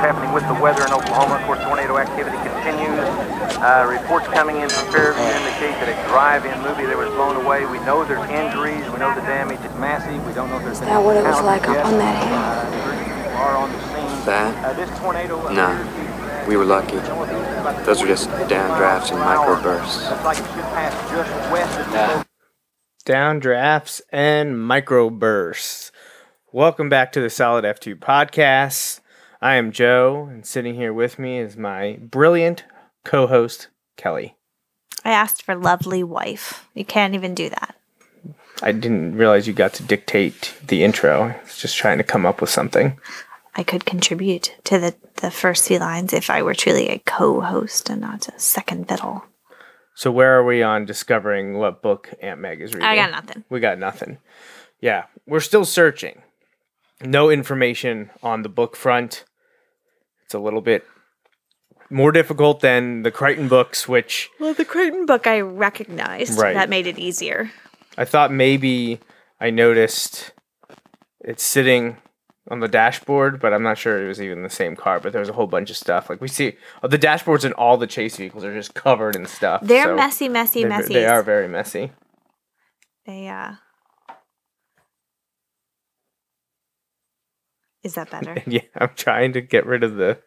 Happening with the weather in Oklahoma. Of course, tornado activity continues. Uh, reports coming in from Fairview indicate that a drive-in movie there was blown away. We know there's injuries. We know the damage is massive. We don't know if there's Is that what it was like up yet. on that hill? Uh, are on the scene. That? Uh, this tornado. Nah. appears to be- We were lucky. Those were just downdrafts and microbursts. Looks like it should pass just west of Yeah. downdrafts and microbursts. Welcome back to the Solid F2 podcast. I am Joe, and sitting here with me is my brilliant co host, Kelly. I asked for lovely wife. You can't even do that. I didn't realize you got to dictate the intro. I was just trying to come up with something. I could contribute to the, the first few lines if I were truly a co host and not a second fiddle. So, where are we on discovering what book Aunt Meg is reading? I got nothing. We got nothing. Yeah, we're still searching. No information on the book front. It's a little bit more difficult than the Crichton books, which Well, the Crichton book I recognized. Right. That made it easier. I thought maybe I noticed it's sitting on the dashboard, but I'm not sure it was even the same car. But there was a whole bunch of stuff. Like we see, uh, the dashboards in all the chase vehicles are just covered in stuff. They're so messy, messy, messy. They are very messy. They, uh. Is that better? yeah, I'm trying to get rid of the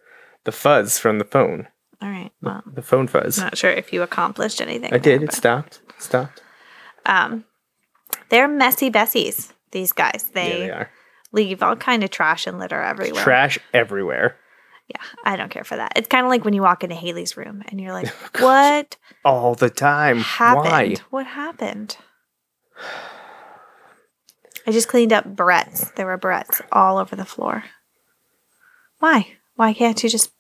the fuzz from the phone. All right. Well, The phone fuzz. not sure if you accomplished anything. I did. there, It stopped. It stopped. Um, they're messy Bessies. These guys. They, yeah, They, they are. leave all kind of trash and litter everywhere. Trash everywhere. Yeah, I don't care for that. It's kind of like when you walk into Haley's room and you're like, "What All the time. happened? Why? What happened?" I just cleaned up barrettes. There were barrettes all over the floor. Why? Why can't you just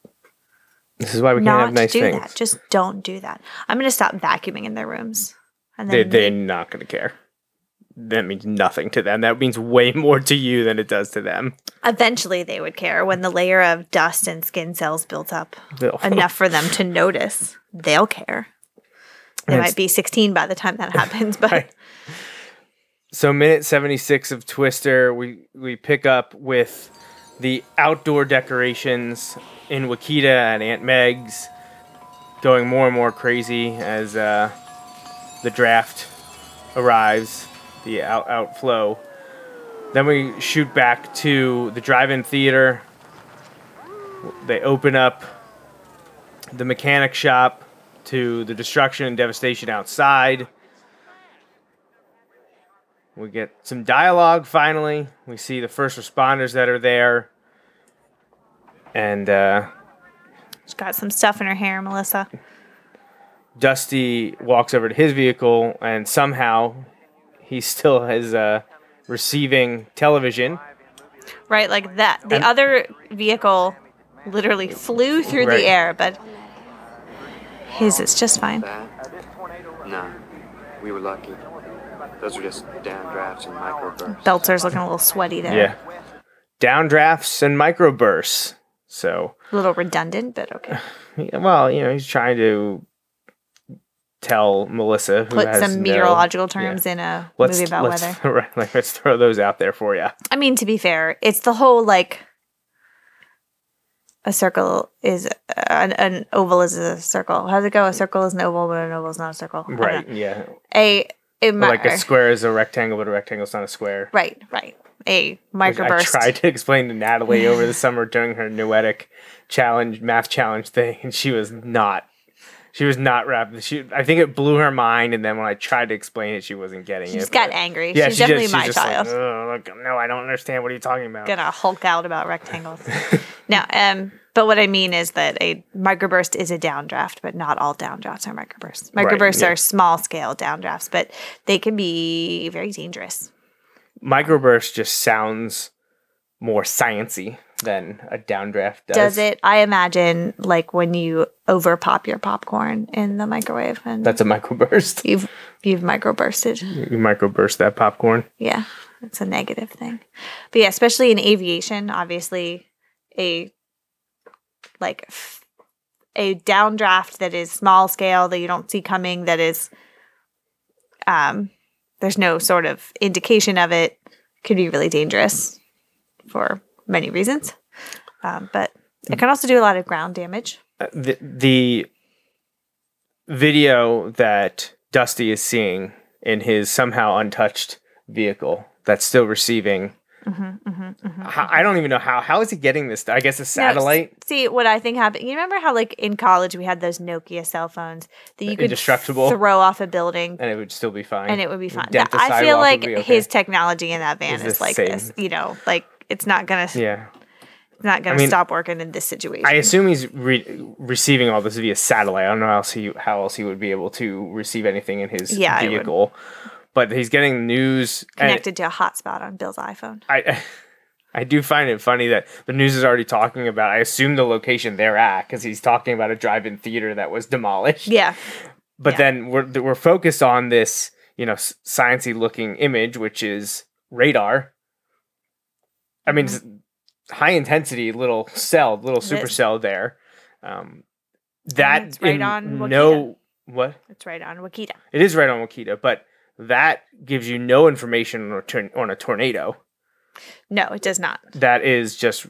This is why we can't not have nice do things. that? Just don't do that. I'm gonna stop vacuuming in their rooms. And They then they're not gonna care. That means nothing to them. That means way more to you than it does to them. eventually they would care when the layer of dust and skin cells built up They'll- enough for them to notice. They'll care. They It's- might be 16 by the time that happens, but Right. So minute 76 of Twister, we we pick up with the outdoor decorations in Wakita and Aunt Meg's going more and more crazy as uh, the draft arrives, the out outflow. Then we shoot back to the drive-in theater. They open up the mechanic shop to the destruction and devastation outside. We get some dialogue finally. We see the first responders that are there. and uh, She's got some stuff in her hair, Melissa. Dusty walks over to his vehicle, and somehow he still has uh, receiving television. Right, like that. The And- other vehicle literally flew through Right. the air, but his is just fine. Nah, we were lucky. Those were just downdrafts and microbursts. Beltzer's looking a little sweaty there. Yeah, downdrafts and microbursts. So, A little redundant, but okay. yeah, well, you know, he's trying to tell Melissa, who Put has some no- meteorological yeah. terms in a Let's, movie about let's, weather. right, like, let's throw those out there for you. I mean, to be fair, it's the whole like a circle is uh, an, an oval is a circle. How does it go? A circle is an oval, but an oval is not a circle. Right? Yeah. A a mi- like a square is a rectangle, but a rectangle is not a square. right, right. A microburst. I tried to explain to Natalie over the summer during her noetic challenge, math challenge thing, and she was not. She was not wrapped. She, I think it blew her mind, and then when I tried to explain it, she wasn't getting She it. She just got angry. Yeah, She's she definitely just, my she's child. Like, "Ugh, look, no, I don't understand. What are you talking about? Gonna hulk out about rectangles. no, um, but what I mean is that a microburst is a downdraft, but not all downdrafts are microbursts. Right, Microbursts yeah. are small scale downdrafts, but they can be very dangerous. Microburst just sounds more sciency than a downdraft does. Does it? I imagine like when you over pop your popcorn in the microwave and That's a microburst. you've you've microbursted. You microburst that popcorn. Yeah, it's a negative thing. But yeah, especially in aviation, obviously a like a downdraft that is small scale that you don't see coming that is um there's no sort of indication of it could be really dangerous for many reasons. Um, but it can also do a lot of ground damage. Uh, the the video that Dusty is seeing in his somehow untouched vehicle that's still receiving. Mm-hmm, How, I don't even know how. How is he getting this? I guess a satellite. No, see what I think happened. You remember how like in college we had those Nokia cell phones that you could Indestructible. throw off a building and it would still be fine. and it would be fine. That- I feel like okay. his technology in that van Is is, like same. this. You know, like it's not gonna yeah. it's not gonna I mean, stop working in this situation. I assume he's re- receiving all this via satellite. I don't know how else he how else he would be able to receive anything in his Yeah, vehicle. But he's getting news and connected to a hotspot on Bill's iPhone. I I do find it funny that the news is already talking about. I assume the location they're at because he's talking about a drive-in theater that was demolished. Yeah. But Yeah. then we're we're focused on this, you know, s- sciencey looking image, which is radar. I mean, Mm-hmm. high intensity little cell, little It super cell there. Um, that right on Wakita. no what It's right on Wakita. it is right on Wakita, but that gives you no information on a, tor- on a tornado. No, it does not. That is just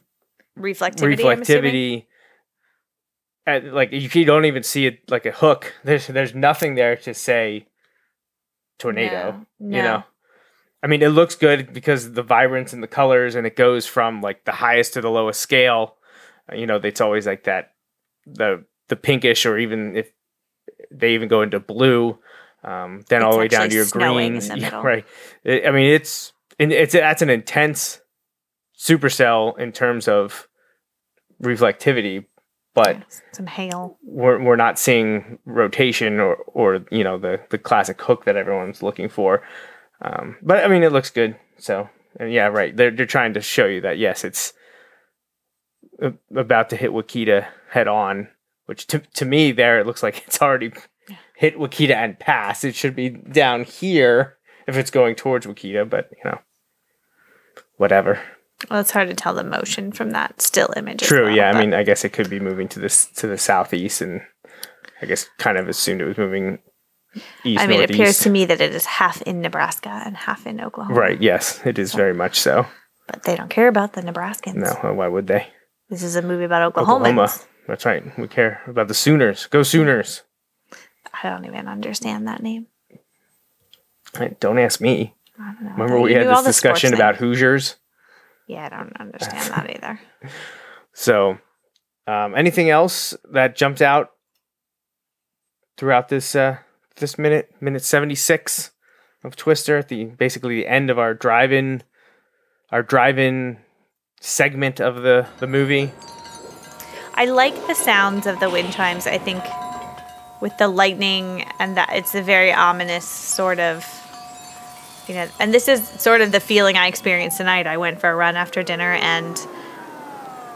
Reflectivity. Reflectivity. And, like you, don't even see it like a hook. There's there's nothing there to say tornado. No, You know, I mean, it looks good because the vibrance and the colors, and it goes from like the highest to the lowest scale. Uh, You know, it's always like that the the pinkish, or even if they even go into blue, um, then all the way down to your greens. Right. It- I mean, it's it's that's an intense supercell in terms of reflectivity, but Some hail. we're we're not seeing rotation or or you know the the classic hook that everyone's looking for. Um, but I mean, it looks good. So and yeah, right. They're they're trying to show you that yes, it's a- about to hit Wakita head on. Which to to me there it looks like it's already hit Wakita and pass. It should be down here if it's going towards Wakita, but you know, whatever. Well, it's hard to tell the motion from that still image. True. well, yeah. but- I mean, I guess it could be moving to this to the southeast, and I guess kind of assumed it was moving east. I mean, it appears to me that it is half in Nebraska and half in Oklahoma. Right. Yes, it is very much so. But they don't care about the Nebraskans. No, well, why would they? This is a movie about Oklahomans. Oklahoma. That's right. We care about the Sooners. Go Sooners. I don't even understand that name. Don't ask me. I don't know. Remember we had this discussion about Hoosiers. Yeah, I don't understand that either. So, um, anything else that jumped out throughout this uh, this minute minute seventy six of Twister at the basically the end of our drive in our drive in segment of the the movie. I like the sounds of the wind chimes. I think with the lightning and that it's a very ominous sort of you know and this is sort of the feeling I experienced tonight. I went for a run after dinner and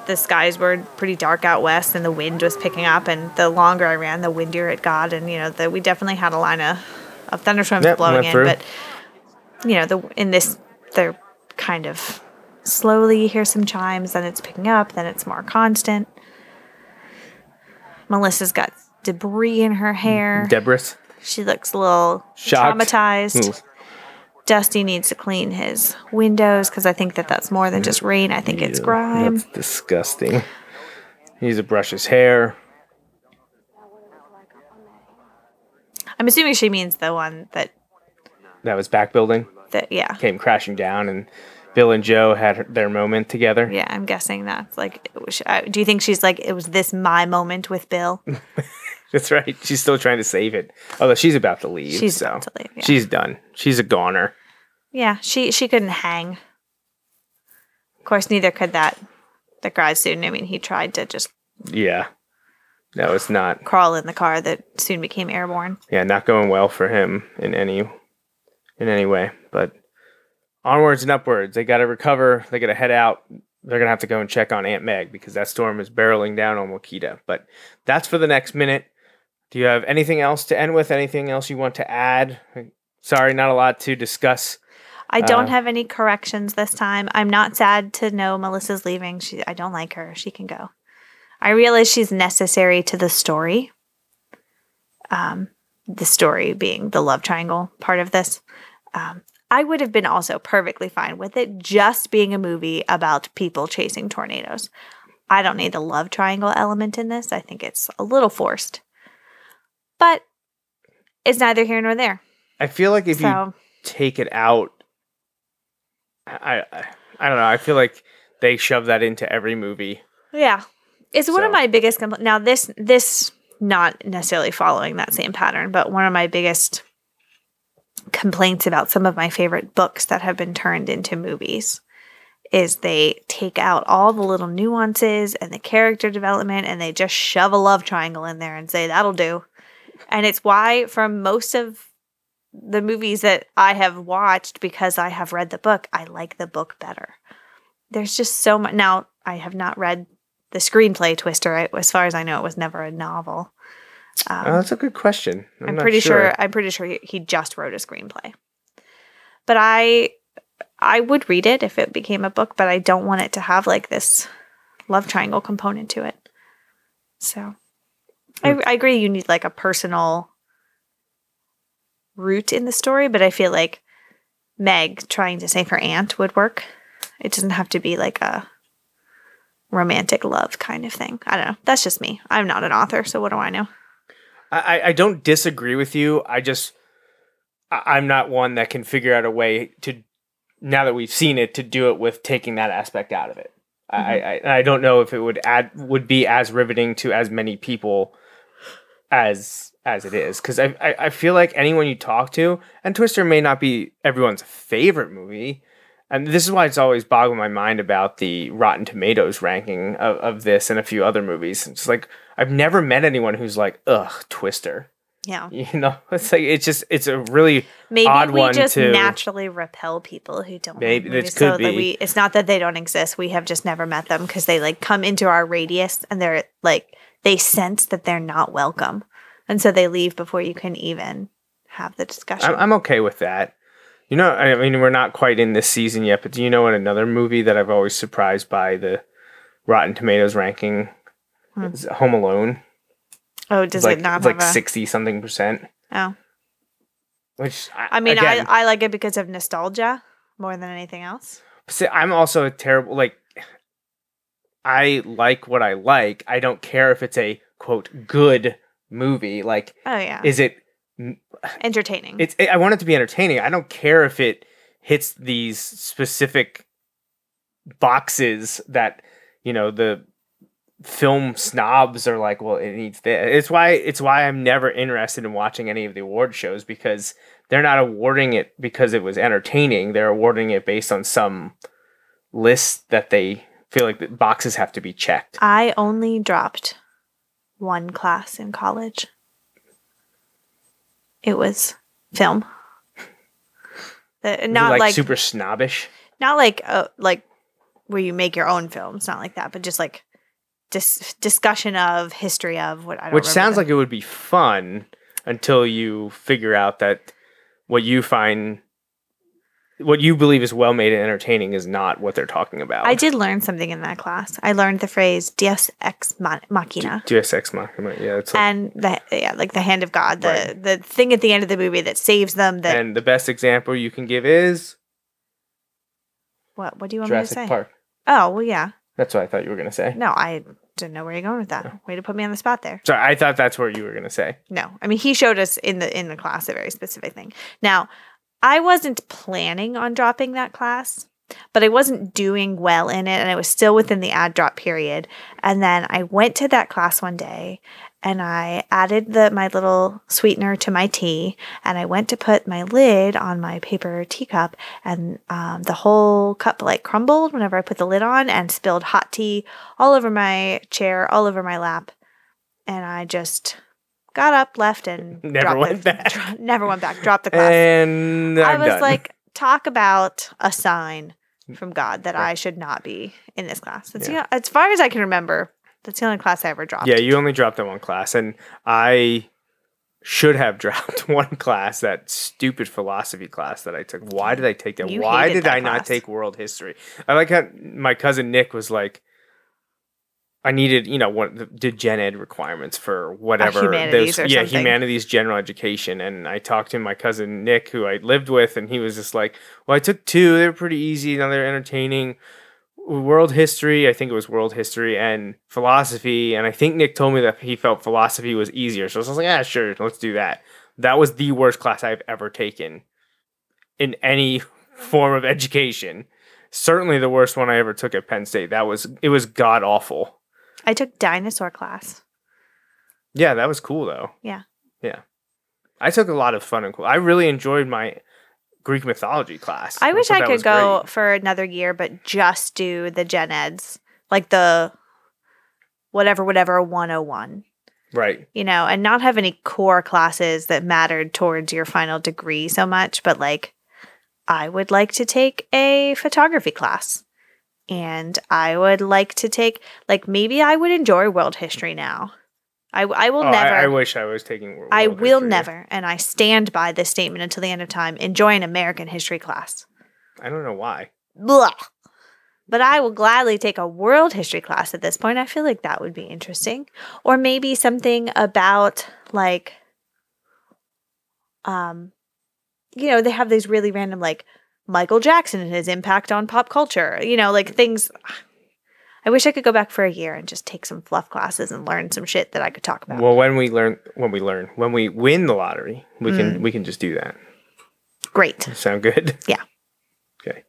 the skies were pretty dark out west and the wind was picking up and the longer I ran the windier it got and you know the, we definitely had a line of, of thunderstorms Yep, blowing in through. but you know the in this they're kind of slowly you hear some chimes then it's picking up then it's more constant melissa's got debris in her hair Debris. she looks a little Shocked. traumatized. Dusty needs to clean his windows because i think that that's more than just rain i think it's grime That's disgusting. He needs to brush his hair. i'm assuming she means the one that That was back building. that yeah Came crashing down, and Bill and Joe had their moment together. yeah i'm guessing that's like was, uh, do you think she's like it was this my moment with bill That's right. She's still trying to save it. Although she's about to leave. She's so about to leave, yeah. She's done. She's a goner. Yeah, she she couldn't hang. Of course, neither could that the grad student. I mean, he tried to just Yeah. No, it's not. crawl in the car that soon became airborne. Yeah, not going well for him in any in any way. But onwards and upwards. They got to recover. They got to head out. They're gonna have to go and check on Aunt Meg because that storm is barreling down on Wakita. But that's for the next minute. Do you have anything else to end with? Anything else you want to add? Sorry, not a lot to discuss. I don't Uh, have any corrections this time. I'm not sad to know Melissa's leaving. She I don't like her. She can go. I realize she's necessary to the story. Um, the story being the love triangle part of this. Um, I would have been also perfectly fine with it just being a movie about people chasing tornadoes. I don't need the love triangle element in this. I think it's a little forced. But it's neither here nor there. I feel like if you take it out, I, I I don't know. I feel like they shove that into every movie. Yeah. It's one of my biggest compl- now this this not necessarily following that same pattern, but one of my biggest complaints about some of my favorite books that have been turned into movies is they take out all the little nuances and the character development and they just shove a love triangle in there and say that'll do. And it's why from most of the movies that I have watched because I have read the book, I like the book better. There's just so much now I have not read the screenplay Twister. I, as far as I know, it was never a novel. Um, oh, that's a good question. I'm, I'm, pretty sure. I'm pretty sure he, he just wrote a screenplay. But I I would read it if it became a book, but I don't want it to have like this love triangle component to it. So I, I agree you need like a personal root in the story, but I feel like Meg trying to save her aunt would work. It doesn't have to be like a romantic love kind of thing. I don't know. That's just me. I'm not an author, so what do I know? I, I- don't disagree with you. I just I'm not one that can figure out a way to now that we've seen it to do it with taking that aspect out of it. I, I Mm-hmm. I I don't know if it would add would be as riveting to as many people as as it is because I, I I feel like anyone you talk to and Twister may not be everyone's favorite movie. And this is why it's always boggling my mind about the Rotten Tomatoes ranking of, of this and a few other movies. It's like I've never met anyone who's like, ugh, Twister. Yeah. You know, it's like it's just it's a really Maybe odd we one just to naturally repel people who don't. Maybe, like this could so that be. we. It's not that they don't exist. We have just never met them because they like come into our radius and they're like they sense that they're not welcome, and so they leave before you can even have the discussion. I'm, I'm okay with that. You know, I mean, we're not quite in this season yet, but do you know what another movie that I've always surprised by the Rotten Tomatoes ranking Hmm. is Home Alone. oh, does like, it not it's have like a? sixty something percent? Oh, Which I, I mean, again, I I like it because of nostalgia more than anything else. See, I'm also a terrible like. I like what I like. I don't care if it's a quote good movie. Like, Oh yeah, is it entertaining. it's I want it to be entertaining. I don't care if it hits these specific boxes that you know the film snobs are like, well, it needs this. It's why it's why I'm never interested in watching any of the award shows because they're not awarding it because it was entertaining. They're awarding it based on some list that they feel like the boxes have to be checked. I only dropped one class in college. It was film. Uh, not like, like, super snobbish. not like uh, like where you make your own films, not like that, but just like dis- discussion of history of what I don't Which sounds like it would be fun until you figure out that what you find what you believe is well made and entertaining is not what they're talking about. I did learn something in that class. I learned the phrase Deus ex machina. Deus Ex Machina. Yeah, it's like, and the yeah, like the hand of God, the Right. the thing at the end of the movie that saves them. That and the best example you can give is what? What do you want me to say? Park. Oh well, yeah. That's what I thought you were gonna say. No, I didn't know where you're going with that. Way to put me on the spot there. Sorry, I thought that's where you were gonna say. No, I mean he showed us in the in the class a very specific thing. Now, I wasn't planning on dropping that class, but I wasn't doing well in it, and I was still within the ad drop period. And then I went to that class one day, and I added the my little sweetener to my tea, and I went to put my lid on my paper teacup, and um, the whole cup like crumbled whenever I put the lid on, and spilled hot tea all over my chair, all over my lap, and I just got up, left, and Never went the, back. dro- never went back. Dropped the class. And I I'm was done. like, talk about a sign mm. from God that I should not be in this class. That's Yeah. the, as far as I can remember. That's the only class I ever dropped. Yeah, you only dropped that one class, and I should have dropped one class, that stupid philosophy class that I took. Why did I take that? You Why did that I not take world history? I like how my cousin Nick was like, I needed, you know, what the, the gen ed requirements for whatever humanities or yeah, something. humanities general education. And I talked to my cousin Nick, who I lived with, and he was just like, Well, I took two, they were pretty easy, now they're entertaining world history. I think it was world history and philosophy. And I think Nick told me that he felt philosophy was easier. So I was like, yeah, sure, let's do that. That was the worst class I've ever taken in any form of education. Certainly the worst one I ever took at Penn State. That was it was god awful. I took dinosaur class. Yeah, that was cool though. Yeah. Yeah. I took a lot of fun and cool. I really enjoyed my Greek mythology class. I wish thought I could go great. for another year, but just do the gen eds, like the whatever, whatever 101, Right. you know, and not have any core classes that mattered towards your final degree so much, but like I would like to take a photography class. And I would like to take, like, maybe I would enjoy world history now. I, I will Oh, never. I, I wish I was taking world I will history. never, and I stand by this statement until the end of time, enjoy an American history class. I don't know why. Blah. But I will gladly take a world history class at this point. I feel like that would be interesting. Or maybe something about like um you know, they have these really random like Michael Jackson and his impact on pop culture. You know, like things I wish I could go back for a year and just take some fluff classes and learn some shit that I could talk about. Well, when we learn, when we learn, when we win the lottery, we Mm. can we can just do that. Great. Sound good? Yeah. Okay.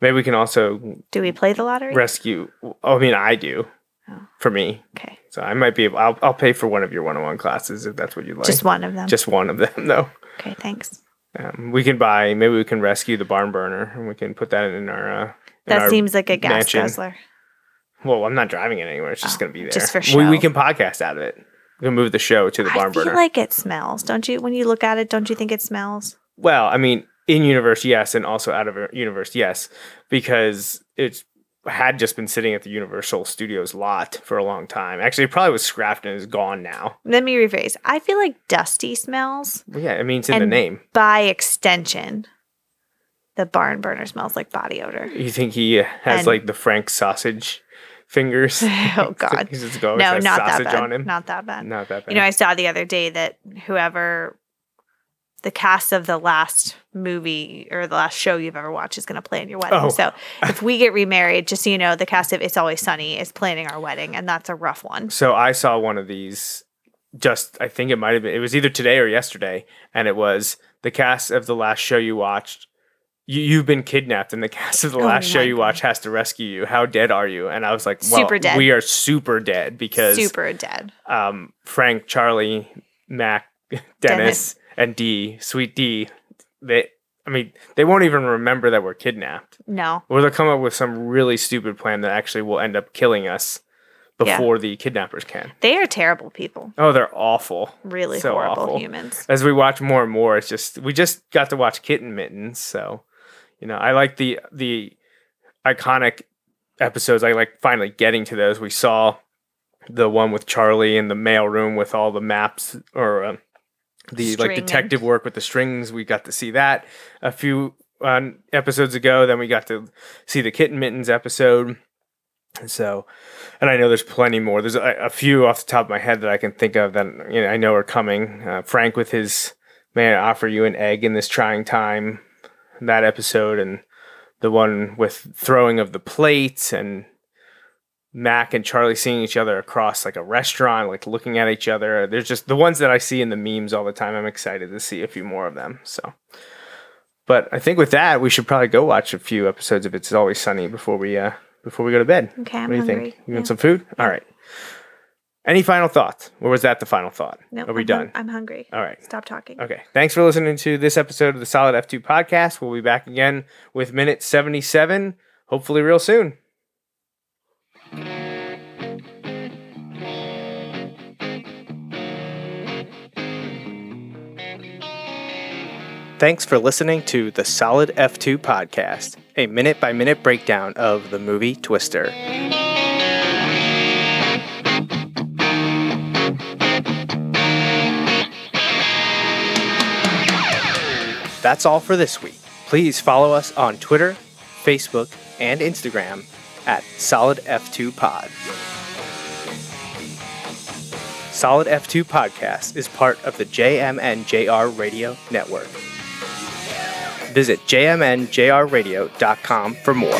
Maybe we can also Do we play the lottery? rescue. Oh, I mean, I do. Oh. For me. Okay. So I might be. Able, I'll I'll pay for one of your one-on-one classes if that's what you'd like. Just one of them. Just one of them, though. okay, thanks. Um, we can buy. Maybe we can rescue the barn burner, and we can put that in our. Uh, in That our seems like a gas mansion. guzzler. Well, I'm not driving it anywhere. It's just Oh, going to be there. just for We, we can podcast out of it. We can move the show to the barn I feel burner. like it smells. Don't you? When you look at it, don't you think it smells? Well, I mean, in universe, yes, and also out of universe, yes, because it's had just been sitting at the Universal Studios lot for a long time. Actually, it probably was scrapped and is gone now. Let me rephrase. I feel like dusty smells. Yeah, I mean, it's in the name. By extension, the barn burner smells like body odor. You think he has And- like the Frank sausage fingers? Oh God. He's just going no, not that bad. on him. Not that bad. Not that bad. You know, I saw the other day that whoever the cast of the last movie or the last show you've ever watched is going to play in your wedding. Oh. So if we get remarried, just so you know, the cast of It's Always Sunny is planning our wedding, and that's a rough one. So I saw one of these just I think it might have been it was either today or yesterday and it was the cast of the last show you watched you, you've been kidnapped and the cast of the Oh last show you God. watch has to rescue you. How dead are you? And I was like, well, Super dead. we are super dead because Super dead. um, Frank, Charlie, Mac, Dennis, Dennis. And Dee, Sweet Dee, they I mean, they won't even remember that we're kidnapped. No. Or they'll come up with some really stupid plan that actually will end up killing us Yeah. before the kidnappers can. They are terrible people. Oh, they're awful. Really So horrible awful. humans. As we watch more and more, it's just we just got to watch Kitten Mittens, so you know I like the the iconic episodes. I like finally getting to those. We saw the one with Charlie in the mail room with all the maps or um, the like detective work with the strings. We got to see that a few uh, episodes ago. Then we got to see the Kitten Mittens episode. And so, and I know there's plenty more. There's a, a few off the top of my head that I can think of that you know I know are coming. Uh, Frank with his "May I offer you an egg in this trying time," that episode, and the one with throwing of the plates and Mac and Charlie seeing each other across like a restaurant, like looking at each other. There's just the ones that I see in the memes all the time. I'm excited to see a few more of them. So, but I think with that, we should probably go watch a few episodes of It's Always Sunny before we uh before we go to bed. Okay, I'm what do you hungry. think? You Yeah. want some food? All right. Any final thoughts? Or was that the final thought? No, Are we I'm done? hung- I'm hungry. All right. Stop talking. Okay. Thanks for listening to this episode of the Solid F2 podcast. We'll be back again with minute 77, hopefully, real soon. Thanks for listening to the Solid F2 podcast, a minute by minute breakdown of the movie Twister. That's all for this week. Please follow us on Twitter, Facebook, and Instagram at Solid F2 Pod. Solid F2 Podcast is part of the JMNJR Radio Network. Visit jmnjrradio.com for more.